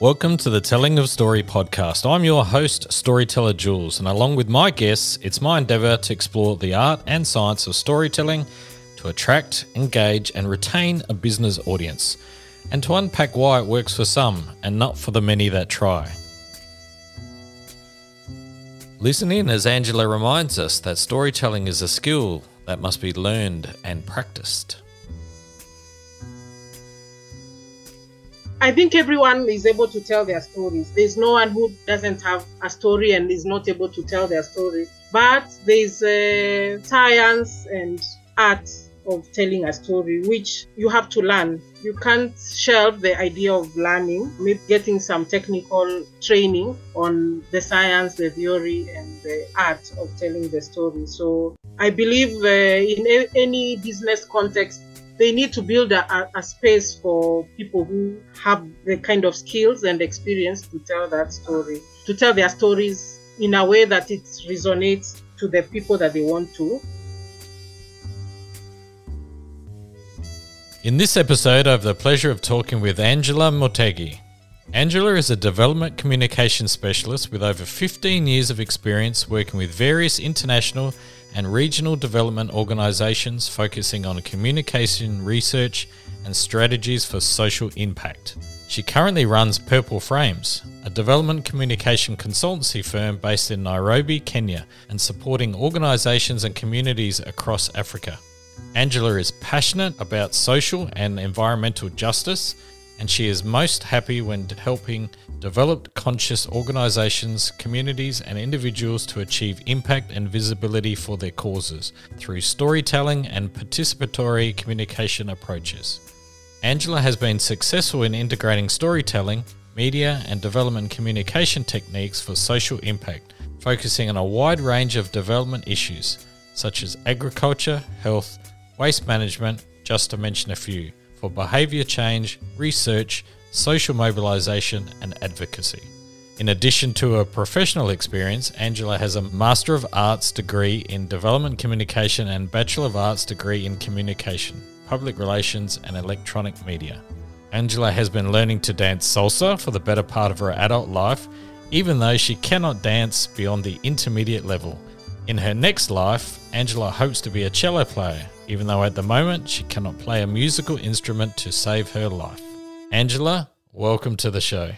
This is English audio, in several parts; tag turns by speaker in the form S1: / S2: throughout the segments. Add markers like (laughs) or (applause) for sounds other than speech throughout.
S1: Welcome to the Telling of Story podcast. I'm your host, storyteller Jules, and along with my guests, it's my endeavour to explore the art and science of storytelling to attract, engage, and retain a business audience, and to unpack why it works for some and not for the many that try. Listen in as Angela reminds us that storytelling is a skill that must be learned and practiced.
S2: I think everyone is able to tell their stories. There's no one who doesn't have a story and is not able to tell their story. But there's uh, science and art of telling a story, which you have to learn. You can't shelve the idea of learning, maybe getting some technical training on the science, the theory, and the art of telling the story. So I believe uh, in a- any business context, they need to build a, a, space for people who have the kind of skills and experience to tell that story, to tell their stories in a way that it resonates to the people that they want to.
S1: In this episode, I have the pleasure of talking with Angela Motegi. Angela is a development communication specialist with over 15 years of experience working with various international and regional development organisations focusing on communication research and strategies for social impact. She currently runs Purple Frames, a development communication consultancy firm based in Nairobi, Kenya, and supporting organisations and communities across Africa. Angela is passionate about social and environmental justice and she is most happy when helping developed conscious organizations, communities, and individuals to achieve impact and visibility for their causes through storytelling and participatory communication approaches. Angela has been successful in integrating storytelling, media, and development communication techniques for social impact, focusing on a wide range of development issues such as agriculture, health, waste management, just to mention a few for behaviour change, research, social mobilisation, and advocacy. In addition to her professional experience, Angela has a Master of Arts degree in Development Communication and Bachelor of Arts degree in Communication, Public Relations, and Electronic Media. Angela has been learning to dance salsa for the better part of her adult life, even though she cannot dance beyond the intermediate level. In her next life, Angela hopes to be a cello player, even though at the moment she cannot play a musical instrument to save her life. Angela, welcome to the show.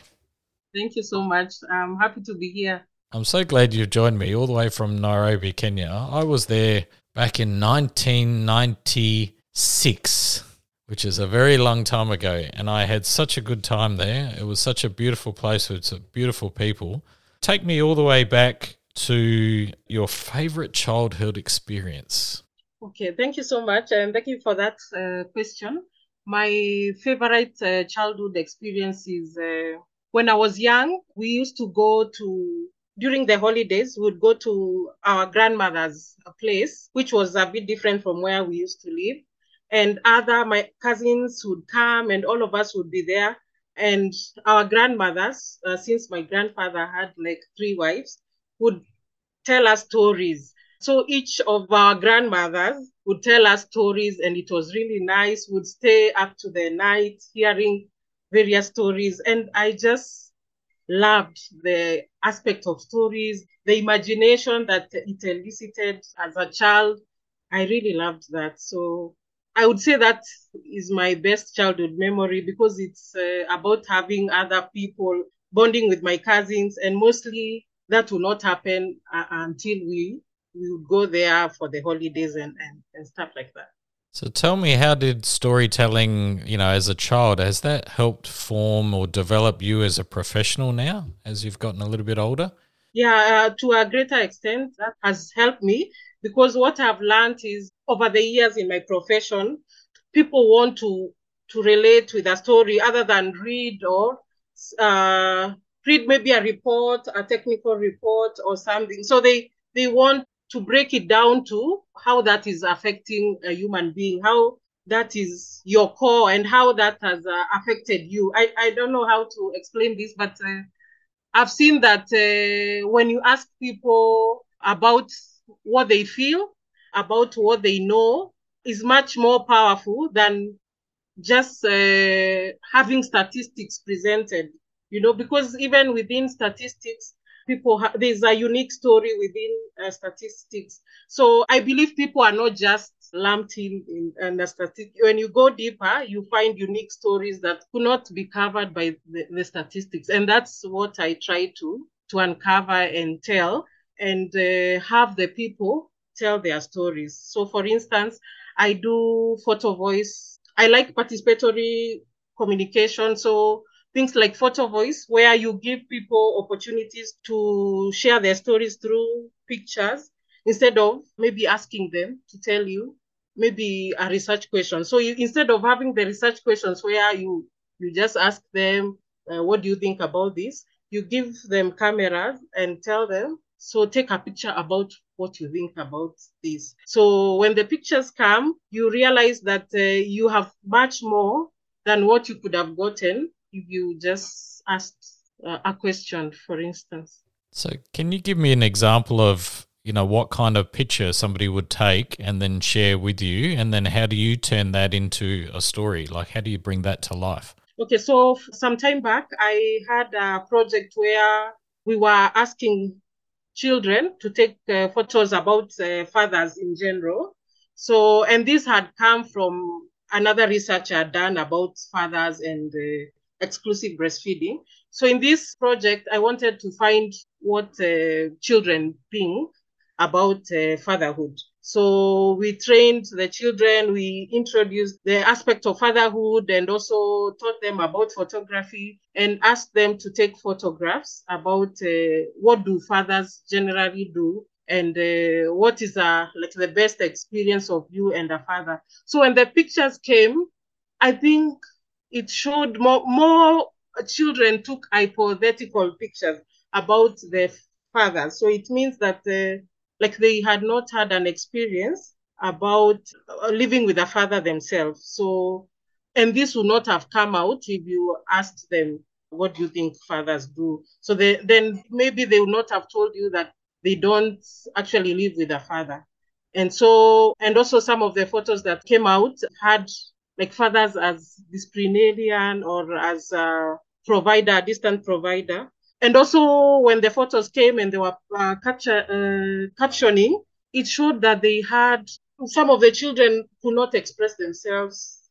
S2: Thank you so much. I'm happy to be here.
S1: I'm so glad you've joined me all the way from Nairobi, Kenya. I was there back in 1996, which is a very long time ago, and I had such a good time there. It was such a beautiful place with some beautiful people. Take me all the way back to your favorite childhood experience.
S2: Okay, thank you so much, and thank you for that uh, question. My favorite uh, childhood experience is uh, when I was young. We used to go to during the holidays. We would go to our grandmother's place, which was a bit different from where we used to live, and other my cousins would come, and all of us would be there. And our grandmothers, uh, since my grandfather had like three wives, would tell us stories so each of our grandmothers would tell us stories, and it was really nice. Would stay up to the night hearing various stories, and I just loved the aspect of stories, the imagination that it elicited as a child. I really loved that. So I would say that is my best childhood memory because it's uh, about having other people bonding with my cousins, and mostly that will not happen uh, until we we would go there for the holidays and, and, and stuff like that.
S1: So tell me, how did storytelling, you know, as a child, has that helped form or develop you as a professional now, as you've gotten a little bit older?
S2: Yeah, uh, to a greater extent, that has helped me because what I've learned is over the years in my profession, people want to to relate with a story other than read or uh, read maybe a report, a technical report or something. So they they want to break it down to how that is affecting a human being, how that is your core and how that has uh, affected you. I, I don't know how to explain this, but uh, I've seen that uh, when you ask people about what they feel, about what they know, is much more powerful than just uh, having statistics presented. you know, because even within statistics, people ha- there's a unique story within uh, statistics. So I believe people are not just lumped in, in, in a statistic. When you go deeper, you find unique stories that could not be covered by the, the statistics, and that's what I try to to uncover and tell, and uh, have the people tell their stories. So, for instance, I do photo voice. I like participatory communication. So things like photo voice, where you give people opportunities to share their stories through pictures instead of maybe asking them to tell you maybe a research question. So you, instead of having the research questions where you you just ask them, uh, what do you think about this? You give them cameras and tell them, so take a picture about what you think about this. So when the pictures come, you realize that uh, you have much more than what you could have gotten you just asked uh, a question, for instance.
S1: So can you give me an example of you know what kind of picture somebody would take and then share with you? And then how do you turn that into a story? Like how do you bring that to life?
S2: Okay so some time back i had a project where we were asking children to take uh, photos about uh, fathers in general. So and this had come from another researcher done about fathers and uh, exclusive breastfeeding so in this project i wanted to find what uh, children think about uh, fatherhood. So we trained the children, we introduced the aspect of fatherhood and also taught them about photography and asked them to take photographs about uh, what do fathers generally do and uh, what is uh, like the best experience of you and a father. So when the pictures came, I think it showed more, more children took hypothetical pictures about their father. So it means that uh, like they had not had an experience about uh, living with a father themselves. So, and this would not have come out if you asked them, what do you think fathers do? So they, then maybe they would not have told you that they don't actually live with a father. And so, and also some of the photos that came out had like fathers as disciplinarian or as a provider, distant provider and also when the photos came and they were uh, capture, uh, captioning, it showed that they had some of the children could not express themselves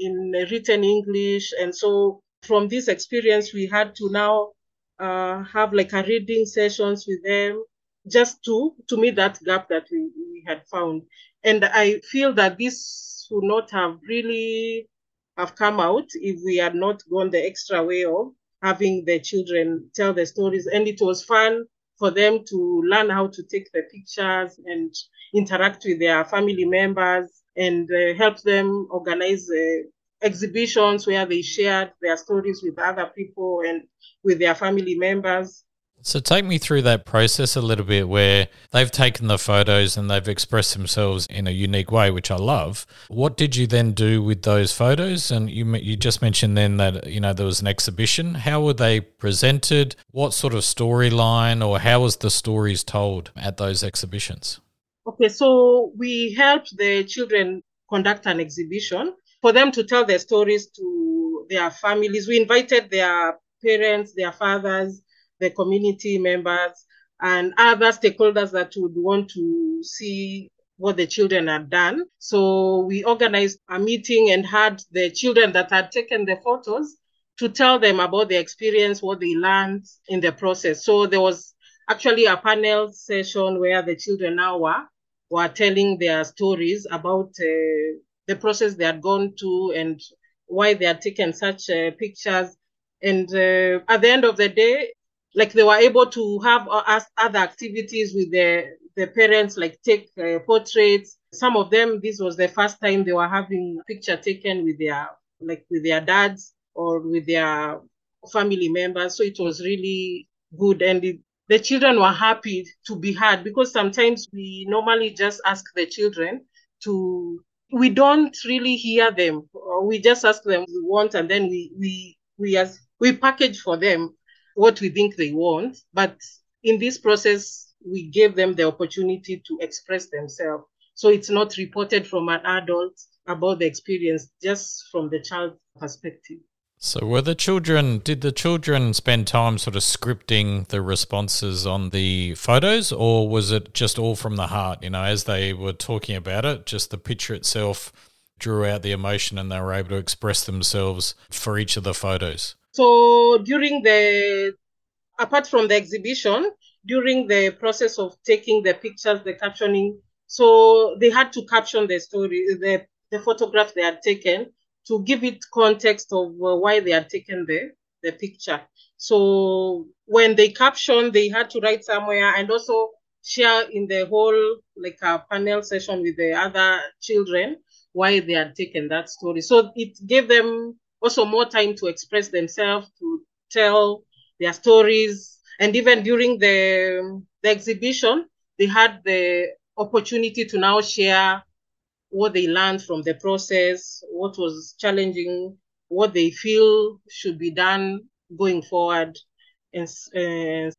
S2: in written English, and so from this experience, we had to now uh, have like a reading sessions with them just to to meet that gap that we, we had found. And I feel that this would not have really have come out if we had not gone the extra way of having the children tell the stories. And it was fun for them to learn how to take the pictures and interact with their family members and uh, help them organize uh, exhibitions where they shared their stories with other people and with their family members.
S1: So take me through that process a little bit where they've taken the photos and they've expressed themselves in a unique way, which I love. What did you then do with those photos? And you you just mentioned then that you know there was an exhibition. How were they presented? What sort of storyline or how was the stories told at those exhibitions?
S2: Okay, so we helped the children conduct an exhibition for them to tell their stories to their families. We invited their parents, their fathers, the community members, and other stakeholders that would want to see what the children had done. So we organized a meeting and had the children that had taken the photos to tell them about the experience, what they learned in the process. So there was actually a panel session where the children now were, were telling their stories about uh, the process they had gone to and why they had taken such uh, pictures. And uh, at the end of the day, like they were able to have uh, other activities with their the parents, like take uh, portraits. Some of them, this was the first time they were having picture taken with their like with their dads or with their family members. So it was really good, and it, the children were happy to be heard because sometimes we normally just ask the children to. We don't really hear them. We just ask them we want, and then we we we as we package for them what we think they want. But in this process, we gave them the opportunity to express themselves. So it's not reported from an adult about the experience, just from the child's perspective.
S1: So, were the children, did the children spend time sort of scripting the responses on the photos, or was it just all from the heart? You know, as they were talking about it, just the picture itself drew out the emotion and they were able to express themselves for each of the photos?
S2: So, during the, apart from the exhibition, during the process of taking the pictures, the captioning, so they had to caption the story, the, the photograph they had taken to give it context of uh, why they had taken the, the picture. So when they captioned, they had to write somewhere and also share in the whole like a panel session with the other children why they had taken that story. So it gave them also more time to express themselves, to tell their stories, and even during the the exhibition, they had the opportunity to now share what they learned from the process, what was challenging, what they feel should be done going forward. And, uh,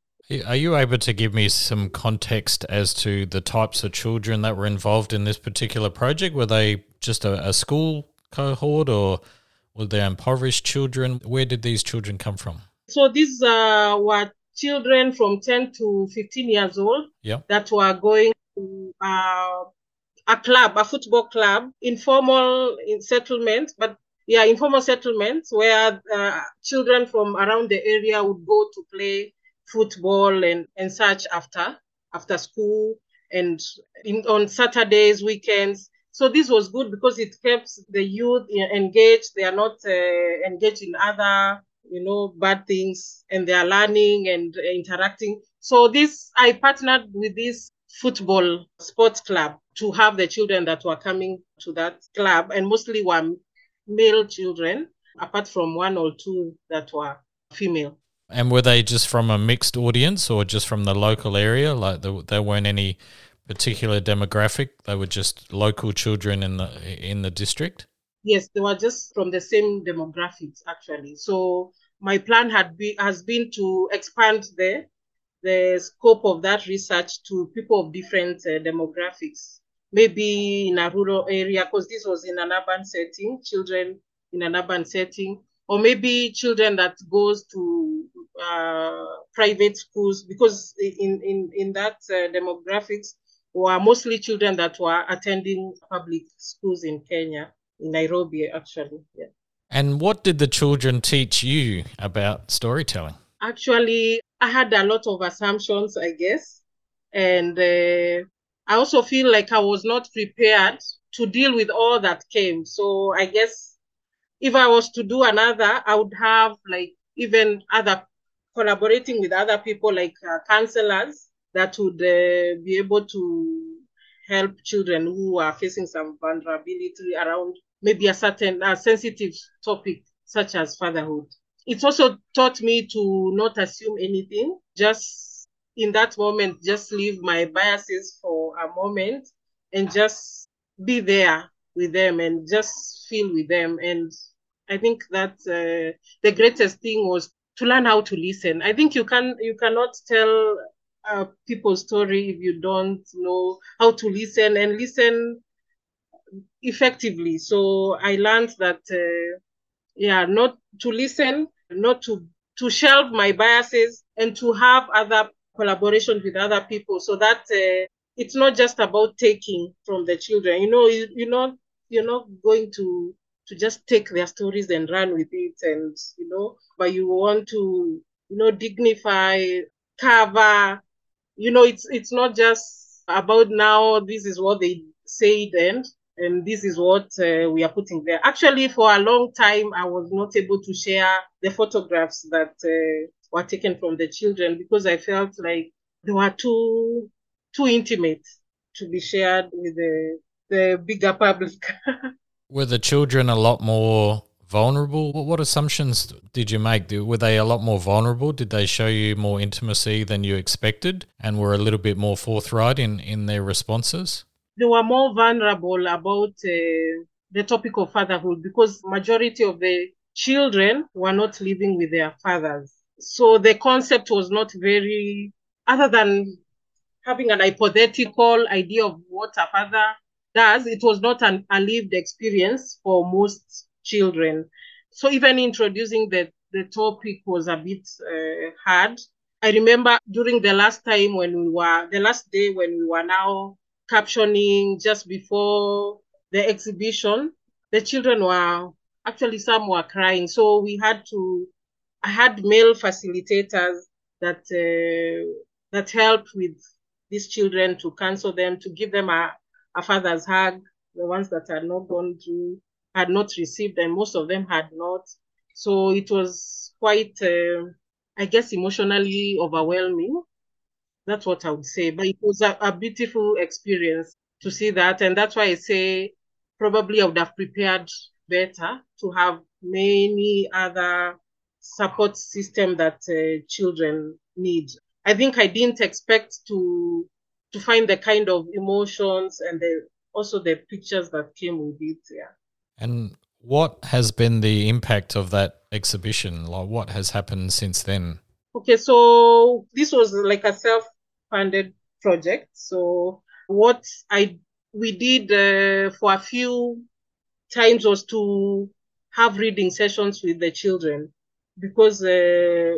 S1: are you able to give me some context as to the types of children that were involved in this particular project? Were they just a, a school cohort or were they impoverished children? Where did these children come from?
S2: So these uh, were children from 10 to 15 years old
S1: yep.
S2: that were going to uh, a club, a football club, informal in settlement, but yeah, informal settlements where uh, children from around the area would go to play football and, and such after after school and in, on Saturdays, weekends. So this was good because it kept the youth engaged. They are not uh, engaged in other, you know, bad things, and they are learning and interacting. So this, I partnered with this football sports club to have the children that were coming to that club, and mostly were male children, apart from one or two that were female.
S1: And were they just from a mixed audience or just from the local area? Like there, there weren't any particular demographic; they were just local children in the in the district.
S2: Yes, they were just from the same demographics actually. So my plan had be has been to expand the the scope of that research to people of different uh, demographics. Maybe in a rural area, because this was in an urban setting, children in an urban setting, or maybe children that goes to uh, private schools, because in in in that uh, demographics were mostly children that were attending public schools in Kenya, in Nairobi, actually. Yeah.
S1: And what did the children teach you about storytelling?
S2: Actually, I had a lot of assumptions, I guess. And uh, I also feel like I was not prepared to deal with all that came. So I guess if I was to do another, I would have like even other collaborating with other people like uh, counselors that would uh, be able to help children who are facing some vulnerability around maybe a certain uh, sensitive topic such as fatherhood it's also taught me to not assume anything, just in that moment, just leave my biases for a moment and just be there with them and just feel with them. And I think that uh, the greatest thing was to learn how to listen. I think you can you cannot tell uh, people's story if you don't know how to listen and listen effectively. So I learned that uh, yeah, not to listen not to to shelve my biases and to have other collaboration with other people so that uh, it's not just about taking from the children you know you, you're not you're not going to to just take their stories and run with it and you know but you want to you know dignify cover you know it's it's not just about now this is what they said and and this is what uh, we are putting there. Actually, for a long time, I was not able to share the photographs that uh, were taken from the children because I felt like they were too too intimate to be shared with the the bigger public. (laughs)
S1: were the children a lot more vulnerable? What assumptions did you make? Were they a lot more vulnerable? Did they show you more intimacy than you expected and were a little bit more forthright in, in their responses?
S2: they were more vulnerable about uh, the topic of fatherhood because majority of the children were not living with their fathers. So the concept was not very, other than having an hypothetical idea of what a father does, it was not an, a lived experience for most children. so even introducing the, the topic was a bit uh, hard. I remember during the last time when we were, the last day when we were now captioning just before the exhibition, the children were actually some were crying. So we had to, I had male facilitators that uh, that helped with these children to counsel them, to give them a, a father's hug, the ones that had not gone through, had not received, and most of them had not. So it was quite, uh, I guess, emotionally overwhelming. That's what I would say. But it was a, a beautiful experience to see that. And that's why I say probably I would have prepared better to have many other support system that uh, children need. I think I didn't expect to to find the kind of emotions and the also the pictures that came with it. Yeah.
S1: And what has been the impact of that exhibition? Like what has happened since then?
S2: Okay, so this was like a self-funded project. So what I we did uh, for a few times was to have reading sessions with the children because uh,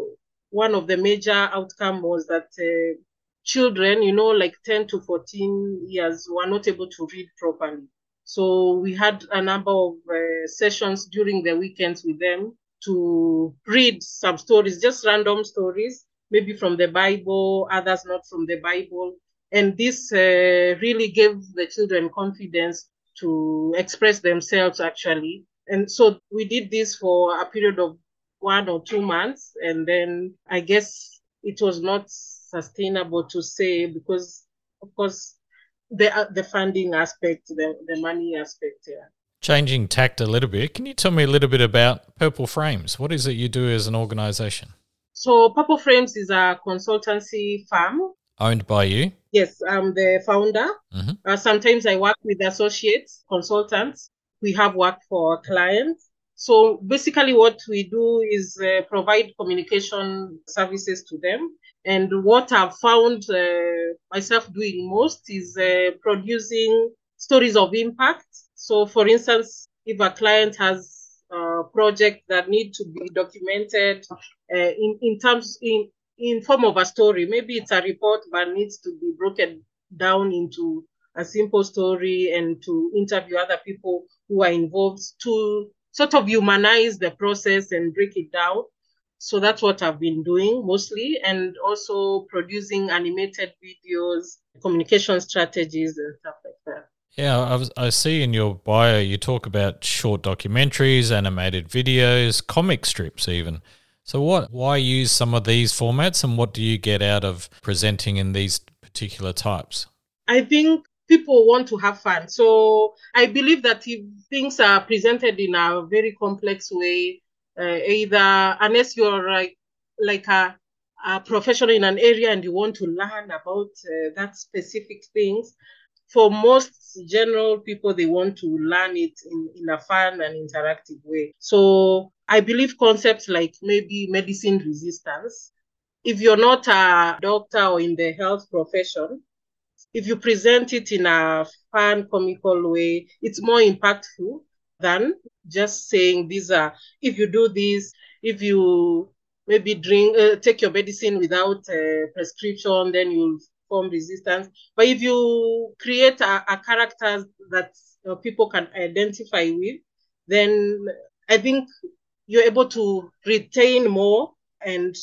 S2: one of the major outcome was that uh, children, you know, like 10 to 14 years, were not able to read properly. So we had a number of uh, sessions during the weekends with them to read some stories, just random stories, maybe from the Bible, others not from the Bible. And this uh, really gave the children confidence to express themselves actually. And so we did this for a period of one or two months. And then I guess it was not sustainable to say because, of course, the, uh, the funding aspect, the, the money aspect, yeah.
S1: Changing tact a little bit, can you tell me a little bit about Purple Frames? What is it you do as an organization?
S2: So, Purple Frames is a consultancy firm
S1: Owned by you?
S2: Yes, I'm the founder.
S1: Mm-hmm.
S2: Uh, sometimes I work with associates, consultants. We have worked for clients. So basically, what we do is uh, provide communication services to them. And what I've found uh, myself doing most is uh, producing stories of impact. So, for instance, if a client has a project that need to be documented uh, in, in terms in in form of a story. Maybe it's a report, but needs to be broken down into a simple story and to interview other people who are involved to sort of humanize the process and break it down. So that's what I've been doing mostly, and also producing animated videos, communication strategies, and stuff like that.
S1: Yeah, I, was, I see in your bio you talk about short documentaries, animated videos, comic strips, even. So, what? Why use some of these formats, and what do you get out of presenting in these particular types?
S2: I think people want to have fun. So, I believe that if things are presented in a very complex way, uh, either unless you're like like a, a professional in an area and you want to learn about uh, that specific things, for most general people, they want to learn it in, in a fun and interactive way. So I believe concepts like maybe medicine resistance. If you're not a doctor or in the health profession, if you present it in a fun, comical way, it's more impactful than just saying these are, if you do this, if you maybe drink, uh, take your medicine without a prescription, then you'll form resistance. But if you create a, a character that uh, people can identify with, then I think you're able to retain more and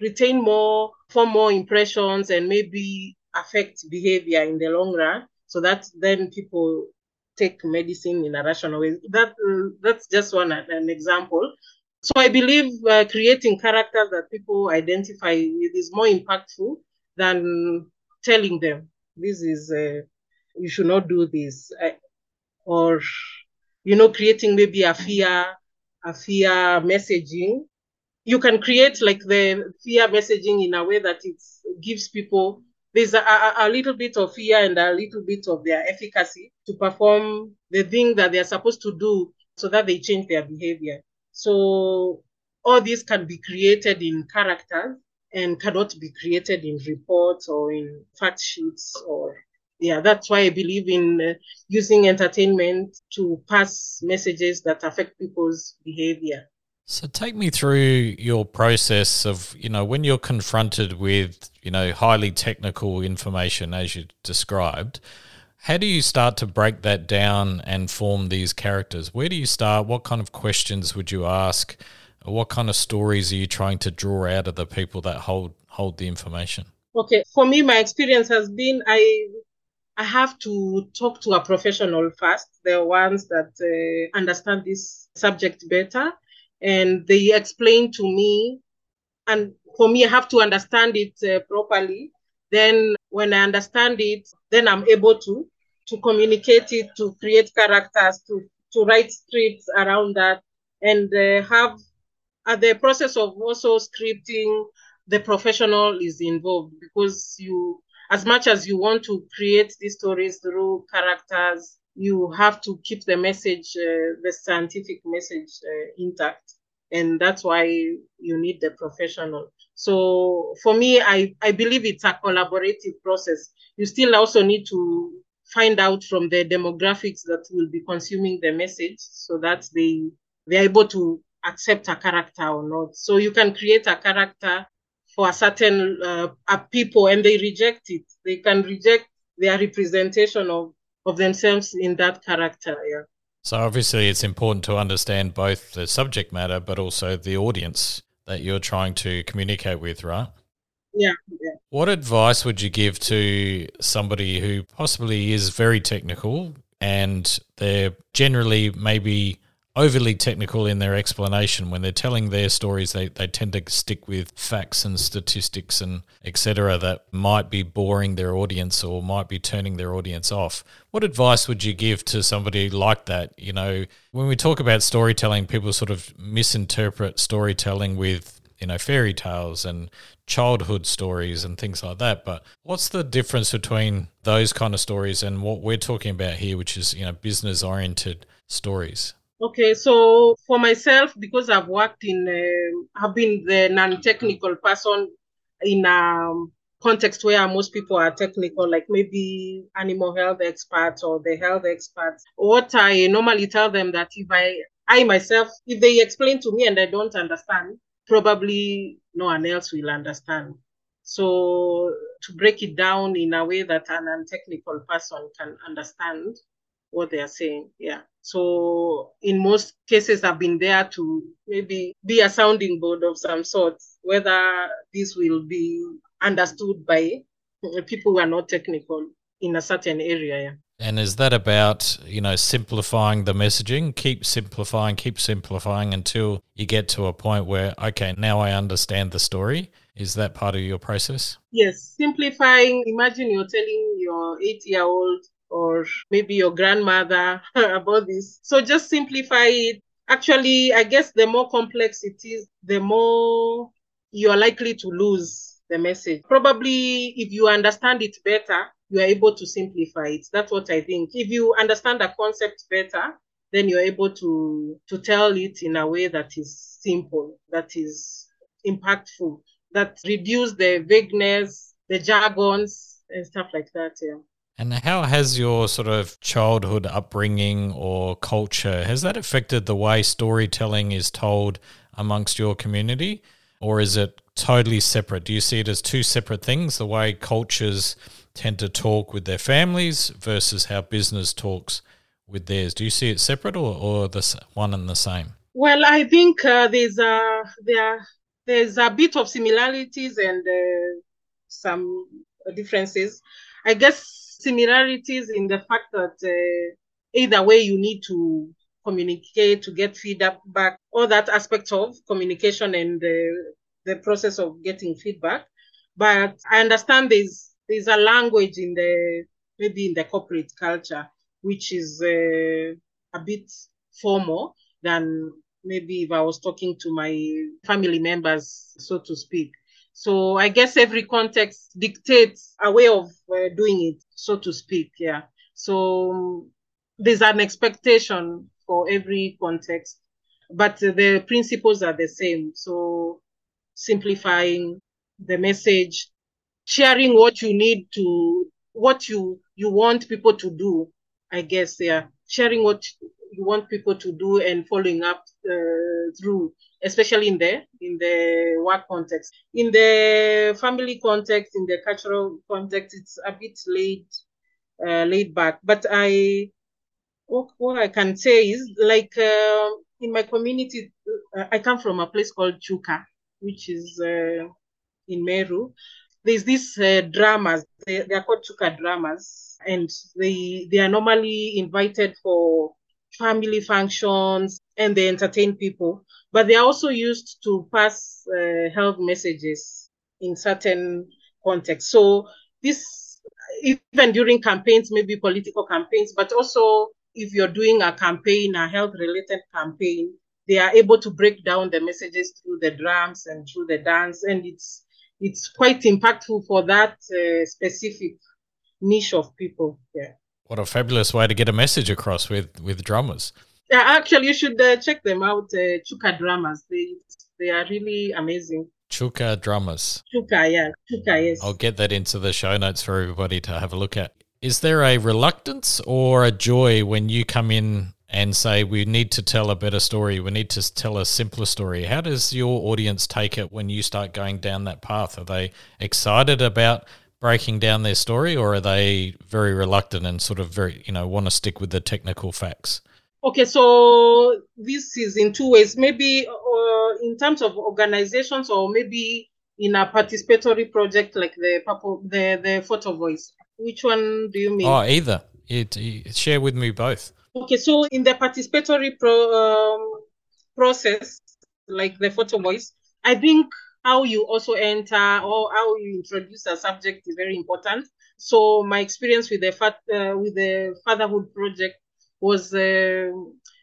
S2: retain more, form more impressions, and maybe affect behavior in the long run. So that then people take medicine in a rational way. That uh, that's just one an example. So I believe uh, creating characters that people identify with is more impactful than telling them this is uh, you should not do this or you know creating maybe a fear a fear messaging you can create like the fear messaging in a way that it gives people there's a, a, a, little bit of fear and a little bit of their efficacy to perform the thing that they're supposed to do so that they change their behavior. So all this can be created in characters and cannot be created in reports or in fact sheets or yeah that's why i believe in uh, using entertainment to pass messages that affect people's behavior
S1: So take me through your process of, you know, when you're confronted with, you know, highly technical information as you described, how do you start to break that down and form these characters? Where do you start? What kind of questions would you ask? What kind of stories are you trying to draw out of the people that hold hold the information?
S2: Okay, for me, my experience has been I I have to talk to a professional first. They're ones that uh, understand this subject better, and they explain to me. And for me, I have to understand it uh, properly. Then, when I understand it, then I'm able to to communicate it, to create characters, to to write scripts around that, and uh, have at the process of also scripting, the professional is involved because you, as much as you want to create these stories through characters, you have to keep the message, uh, the scientific message uh, intact. And that's why you need the professional. So for me, I, I believe it's a collaborative process. You still also need to find out from the demographics that will be consuming the message so that they they're able to accept a character or not. So you can create a character for a certain uh, a people and they reject it. They can reject their representation of, of themselves in that character. Yeah.
S1: So obviously it's important to understand both the subject matter but also the audience that you're trying to communicate with, right?
S2: Yeah, yeah.
S1: What advice would you give to somebody who possibly is very technical and they're generally maybe overly technical in their explanation. When they're telling their stories they, they tend to stick with facts and statistics and etc that might be boring their audience or might be turning their audience off. What advice would you give to somebody like that? You know when we talk about storytelling people sort of misinterpret storytelling with you know fairy tales and childhood stories and things like that. But what's the difference between those kind of stories and what we're talking about here which is you know business oriented stories
S2: Okay, so for myself, because I've worked in, uh, I've been the non-technical person in a um, context where most people are technical, like maybe animal health experts or the health experts. What I normally tell them that if I, I myself, if they explain to me and I don't understand, probably no one else will understand. So to break it down in a way that a non-technical person can understand what they are saying, yeah. So in most cases, I've been there to maybe be a sounding board of some sort, whether this will be understood by people who are not technical in a certain area. Yeah.
S1: And is that about, you know, simplifying the messaging? Keep simplifying, keep simplifying until you get to a point where, okay, now I understand the story. Is that part of your process?
S2: Yes. Simplifying. Imagine you're telling your eight year old or maybe your grandmother (laughs) about this. So just simplify it. Actually, I guess the more complex it is, the more you are likely to lose the message. Probably if you understand it better, you are able to simplify it. That's what I think. If you understand a concept better, then you're able to to tell it in a way that is simple, that is impactful, that reduce the vagueness, the jargons, and stuff like that. Yeah.
S1: And how has your sort of childhood upbringing or culture has that affected the way storytelling is told amongst your community or is it totally separate? Do you see it as two separate things, the way cultures tend to talk with their families versus how business talks with theirs? Do you see it separate or, or the one and the same?
S2: Well, I think uh, there's a there there's a bit of similarities and uh, some differences. I guess similarities in the fact that uh, either way you need to communicate to get feedback all that aspect of communication and the, the process of getting feedback. But i understand there's there's a language in the maybe in the corporate culture which is uh, a bit formal than maybe if i was talking to my family members so to speak so I guess every context dictates a way of uh, doing it, so to speak. Yeah. So um, there's an expectation for every context, but the principles are the same. So simplifying the message, sharing what you need to, what you you want people to do. I guess yeah, sharing what you want people to do and following up uh, through, especially in the in the work context. In the family context, in the cultural context, it's a bit laid uh, laid back. But I what, what I can say is like uh, in my community, uh, I come from a place called Chuka, which is uh, in Meru. There's these uh, dramas. They, they are called Chuka dramas, and they they are normally invited for family functions and they entertain people. But they are also used to pass uh, health messages in certain contexts. So this even during campaigns, maybe political campaigns, but also if you're doing a campaign, a health related campaign, they are able to break down the messages through the drums and through the dance, and it's it's quite impactful for that uh, specific niche of people. Yeah.
S1: What a fabulous way to get a message across with with drummers.
S2: Yeah, actually, you should uh, check them out. Uh, Chuka drummers, they they are really amazing.
S1: Chuka drummers.
S2: Chuka, yeah, Chuka, yes.
S1: I'll get that into the show notes for everybody to have a look at. Is there a reluctance or a joy when you come in and say, we need to tell a better story, we need to tell a simpler story? How does your audience take it when you start going down that path? Are they excited about breaking down their story or are they very reluctant and sort of very, you know, want to stick with the technical facts?
S2: Okay, so this is in two ways. Maybe uh, in terms of organizations or maybe in a participatory project like the the the photo voice which one do you mean?
S1: Oh, either. It, it, share with me both.
S2: Okay, so in the participatory pro, um, process, like the photo voice, I think how you also enter or how you introduce a subject is very important. So my experience with the fat, uh, with the fatherhood project was uh,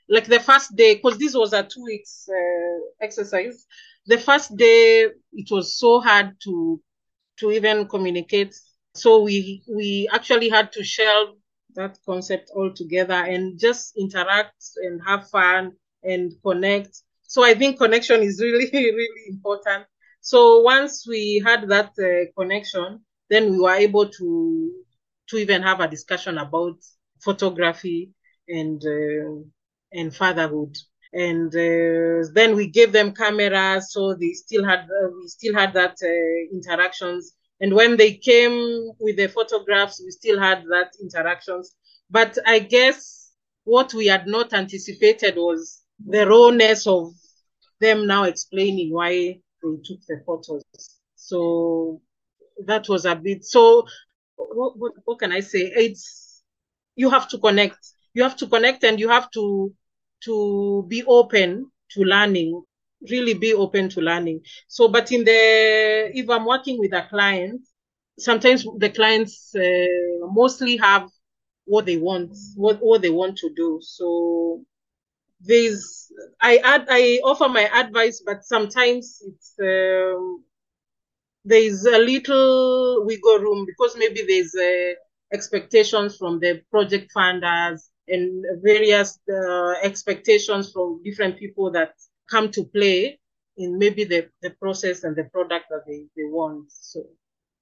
S2: like the first day because this was a two weeks uh, exercise. The first day it was so hard to to even communicate so we we actually had to shelve that concept altogether and just interact and have fun and connect. So I think connection is really (laughs) really important. So once we had that uh, connection, then we were able to to even have a discussion about photography and uh, and fatherhood. And uh, then we gave them cameras, so they still had uh, we still had that uh, interactions and when they came with the photographs, we still had that interactions. But I guess what we had not anticipated was the rawness of them now explaining why they took the photos. So that was a bit so what, what, what can I say? It's you have to connect. You have to connect and you have to to be open to learning really be open to learning. So, but in the, if I'm working with a client, sometimes the clients uh, mostly have what they want, what, what they want to do. So there's, I add, I offer my advice, but sometimes it's, um, there's a little wiggle room because maybe there's uh, expectations from the project funders and various uh, expectations from different people that come to play in maybe the, the process and the product that they, they want. So,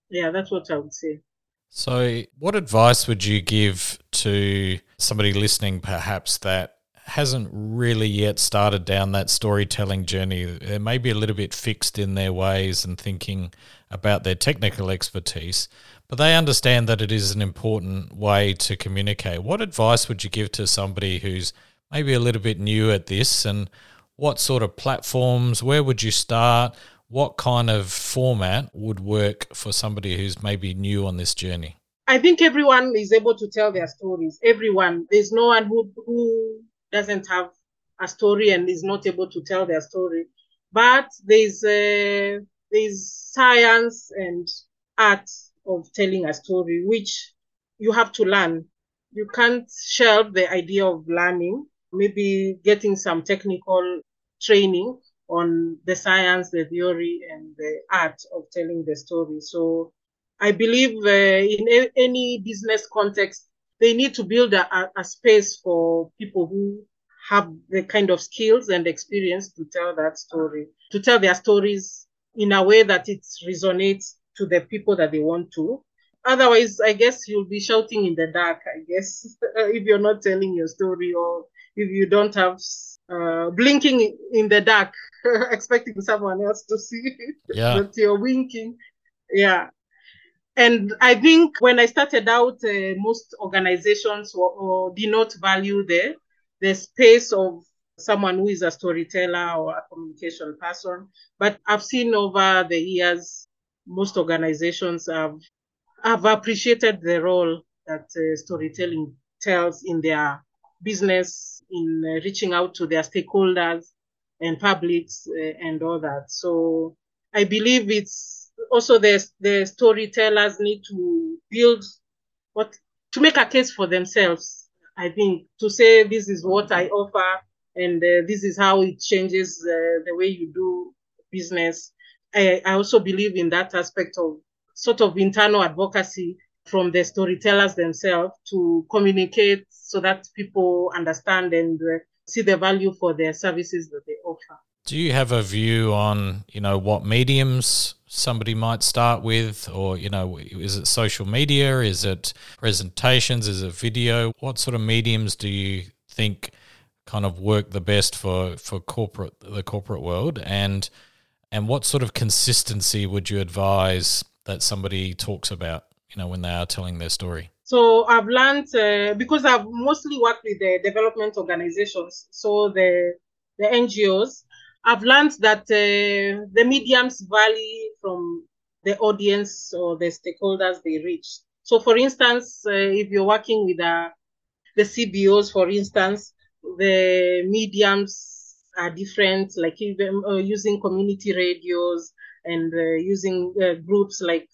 S2: yeah, that's what I would say.
S1: So, what advice would you give to somebody listening, perhaps, that hasn't really yet started down that storytelling journey? They may be a little bit fixed in their ways and thinking about their technical expertise, but they understand that it is an important way to communicate. What advice would you give to somebody who's maybe a little bit new at this and what sort of platforms, where would you start? What kind of format would work for somebody who's maybe new on this journey?
S2: I think everyone is able to tell their stories. Everyone. There's no one who, who doesn't have a story and is not able to tell their story. But there's uh, there's science and art of telling a story, which you have to learn. You can't shelve the idea of learning. Maybe getting some technical training on the science, the theory, and the art of telling the story. So I believe uh, in a- any business context, they need to build a, a space for people who have the kind of skills and experience to tell that story, to tell their stories in a way that it resonates to the people that they want to. Otherwise, I guess you'll be shouting in the dark, I guess, (laughs) if you're not telling your story or if you don't have uh, blinking in the dark, (laughs) expecting someone else to see
S1: yeah. (laughs)
S2: that you're winking. Yeah. And I think when I started out, uh, most organizations or, or did not value the the space of someone who is a storyteller or a communication person. But I've seen over the years, most organizations have have appreciated the role that uh, storytelling tells in their business, in uh, reaching out to their stakeholders and publics uh, and all that. So I believe it's also the the storytellers need to build what to make a case for themselves. I think to say this is what I offer and uh, this is how it changes uh, the way you do business. I, I also believe in that aspect of sort of internal advocacy from the storytellers themselves to communicate so that people understand and uh, see the value for their services that they offer.
S1: Do you have a view on, you know, what mediums somebody might start with or, you know, is it social media, is it presentations, is it video? What sort of mediums do you think kind of work the best for for corporate the corporate world and and what sort of consistency would you advise that somebody talks about, you know, when they are telling their story?
S2: So I've learned uh, because I've mostly worked with the development organizations, so the the NGOs. I've learned that uh, the mediums vary from the audience or the stakeholders they reach. So, for instance, uh, if you're working with uh, the CBOs, for instance, the mediums are different, like uh, using community radios and uh, using uh, groups like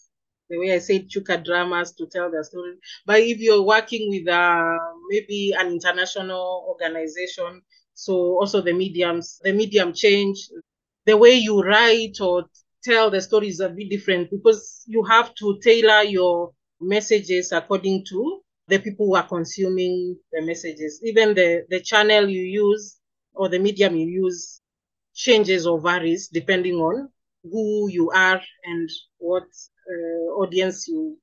S2: the way I said, Chuka dramas to tell their story. But if you're working with uh, maybe an international organization, so also the mediums, the medium change, the way you write or tell the stories a bit different because you have to tailor your messages according to the people who are consuming the messages. Even the, the channel you use or the medium you use changes or varies depending on who you are and what uh, audience you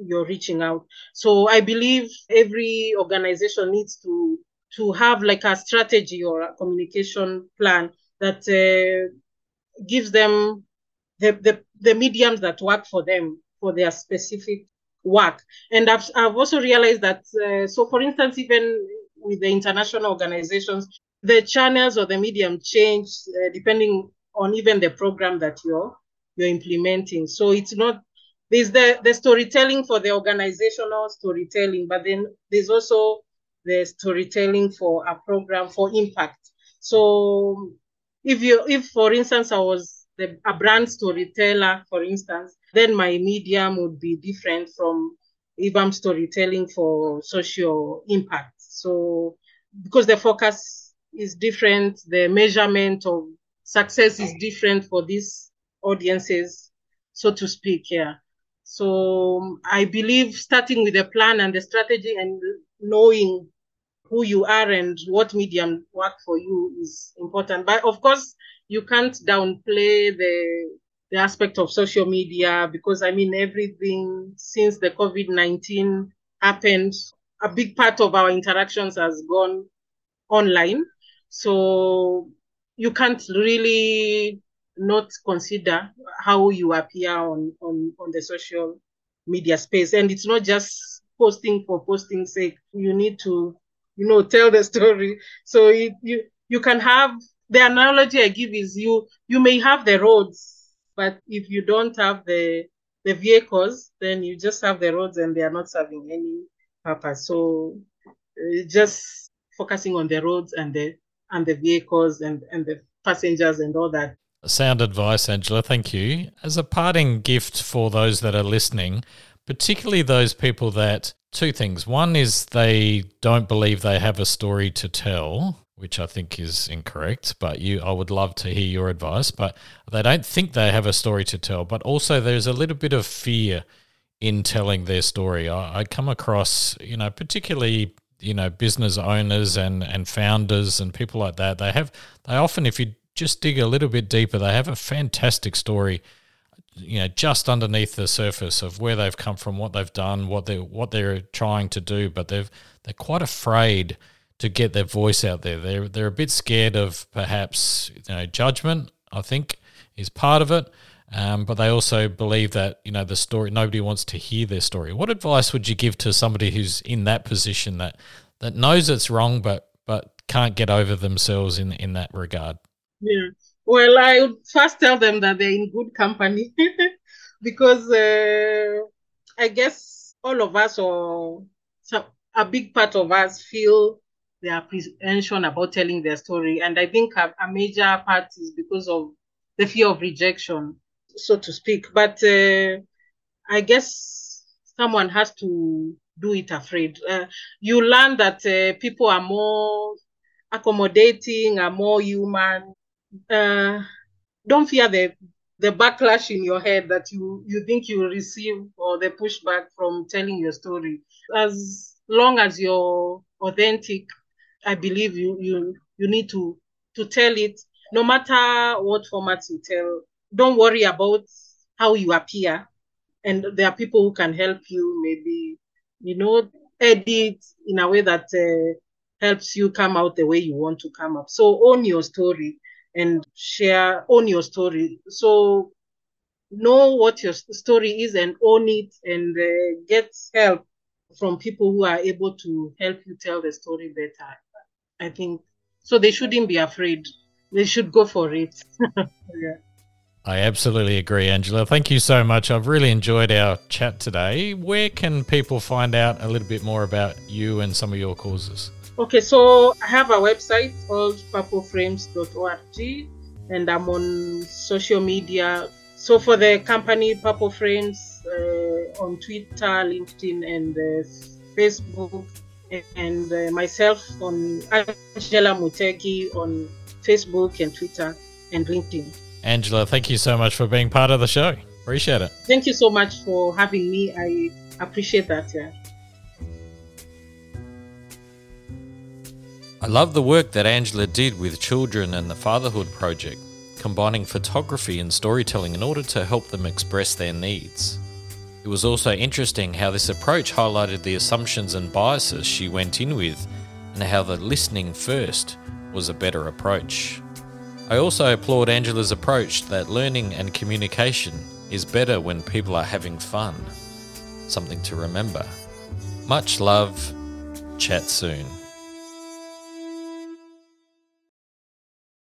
S2: you're reaching out. So I believe every organization needs to to have like a strategy or a communication plan that uh, gives them the, the the mediums that work for them for their specific work. And I've, I've also realized that, uh, so for instance, even with the international organizations, the channels or the medium change uh, depending on even the program that you're you're implementing. So it's not there's the the storytelling for the organizational storytelling, but then there's also the storytelling for a program for impact. So if you if for instance I was the, a brand storyteller, for instance, then my medium would be different from if I'm storytelling for social impact. So because the focus is different, the measurement of success is different for these audiences, so to speak, yeah. So I believe starting with a plan and the strategy and knowing who you are and what medium work for you is important. But of course, you can't downplay the the aspect of social media because I mean everything since the COVID nineteen happened, a big part of our interactions has gone online. So you can't really not consider how you appear on, on, on the social media space. And it's not just posting for posting sake. You need to, you know, tell the story. So it, you you can have the analogy I give is you you may have the roads, but if you don't have the the vehicles, then you just have the roads and they are not serving any purpose. So uh, just focusing on the roads and the and the vehicles and and the passengers and all that.
S1: Sound advice, Angela. Thank you. As a parting gift for those that are listening, particularly those people that two things. One is they don't believe they have a story to tell which I think is incorrect. But you, I would love to hear your advice. But they don't think they have a story to tell. But also, there's a little bit of fear in telling their story. I, I come across, you know, particularly you know business owners and and founders and people like that. They have they often, if you just dig a little bit deeper, they have a fantastic story. You know, just underneath the surface of where they've come from, what they've done, what they what they're trying to do, but they've they're quite afraid to get their voice out there. They're they're a bit scared of perhaps you know judgment. I think is part of it. Um, but they also believe that you know the story. Nobody wants to hear their story. What advice would you give to somebody who's in that position that that knows it's wrong, but but can't get over themselves in in that regard?
S2: Yeah. Well, I would first tell them that they're in good company (laughs) because uh, I guess all of us or some, a big part of us feel their apprehension about telling their story. And I think a, a major part is because of the fear of rejection, so to speak. But uh, I guess someone has to do it afraid. Uh, you learn that uh, people are more accommodating, are more human. Uh, don't fear the the backlash in your head that you you think you will receive or the pushback from telling your story. As long as you're authentic, I believe you you you need to to tell it no matter what format you tell. Don't worry about how you appear, and there are people who can help you. Maybe you know edit in a way that uh, helps you come out the way you want to come up. So own your story and share own your story. So know what your story is and own it and uh, get help from people who are able to help you tell the story better. I think so. They shouldn't be afraid. They should go for it. (laughs) yeah.
S1: I absolutely agree, Angela. Thank you so much. I've really enjoyed our chat today. Where can people find out a little bit more about you and some of your causes?
S2: Okay, so I have a website called purpleframes.org and I'm on social media. So for the company Purple Frames uh, on Twitter, LinkedIn, and uh, Facebook, and uh, myself on Angela Mutegi on Facebook and Twitter and LinkedIn.
S1: Angela, thank you so much for being part of the show. Appreciate it.
S2: Thank you so much for having me. I appreciate that. Yeah.
S1: I love the work that Angela did with children and the Fatherhood Project, combining photography and storytelling in order to help them express their needs. It was also interesting how this approach highlighted the assumptions and biases she went in with, and how the listening first was a better approach. I also applaud Angela's approach that learning and communication is better when people are having fun. Something to remember. Much love. Chat soon.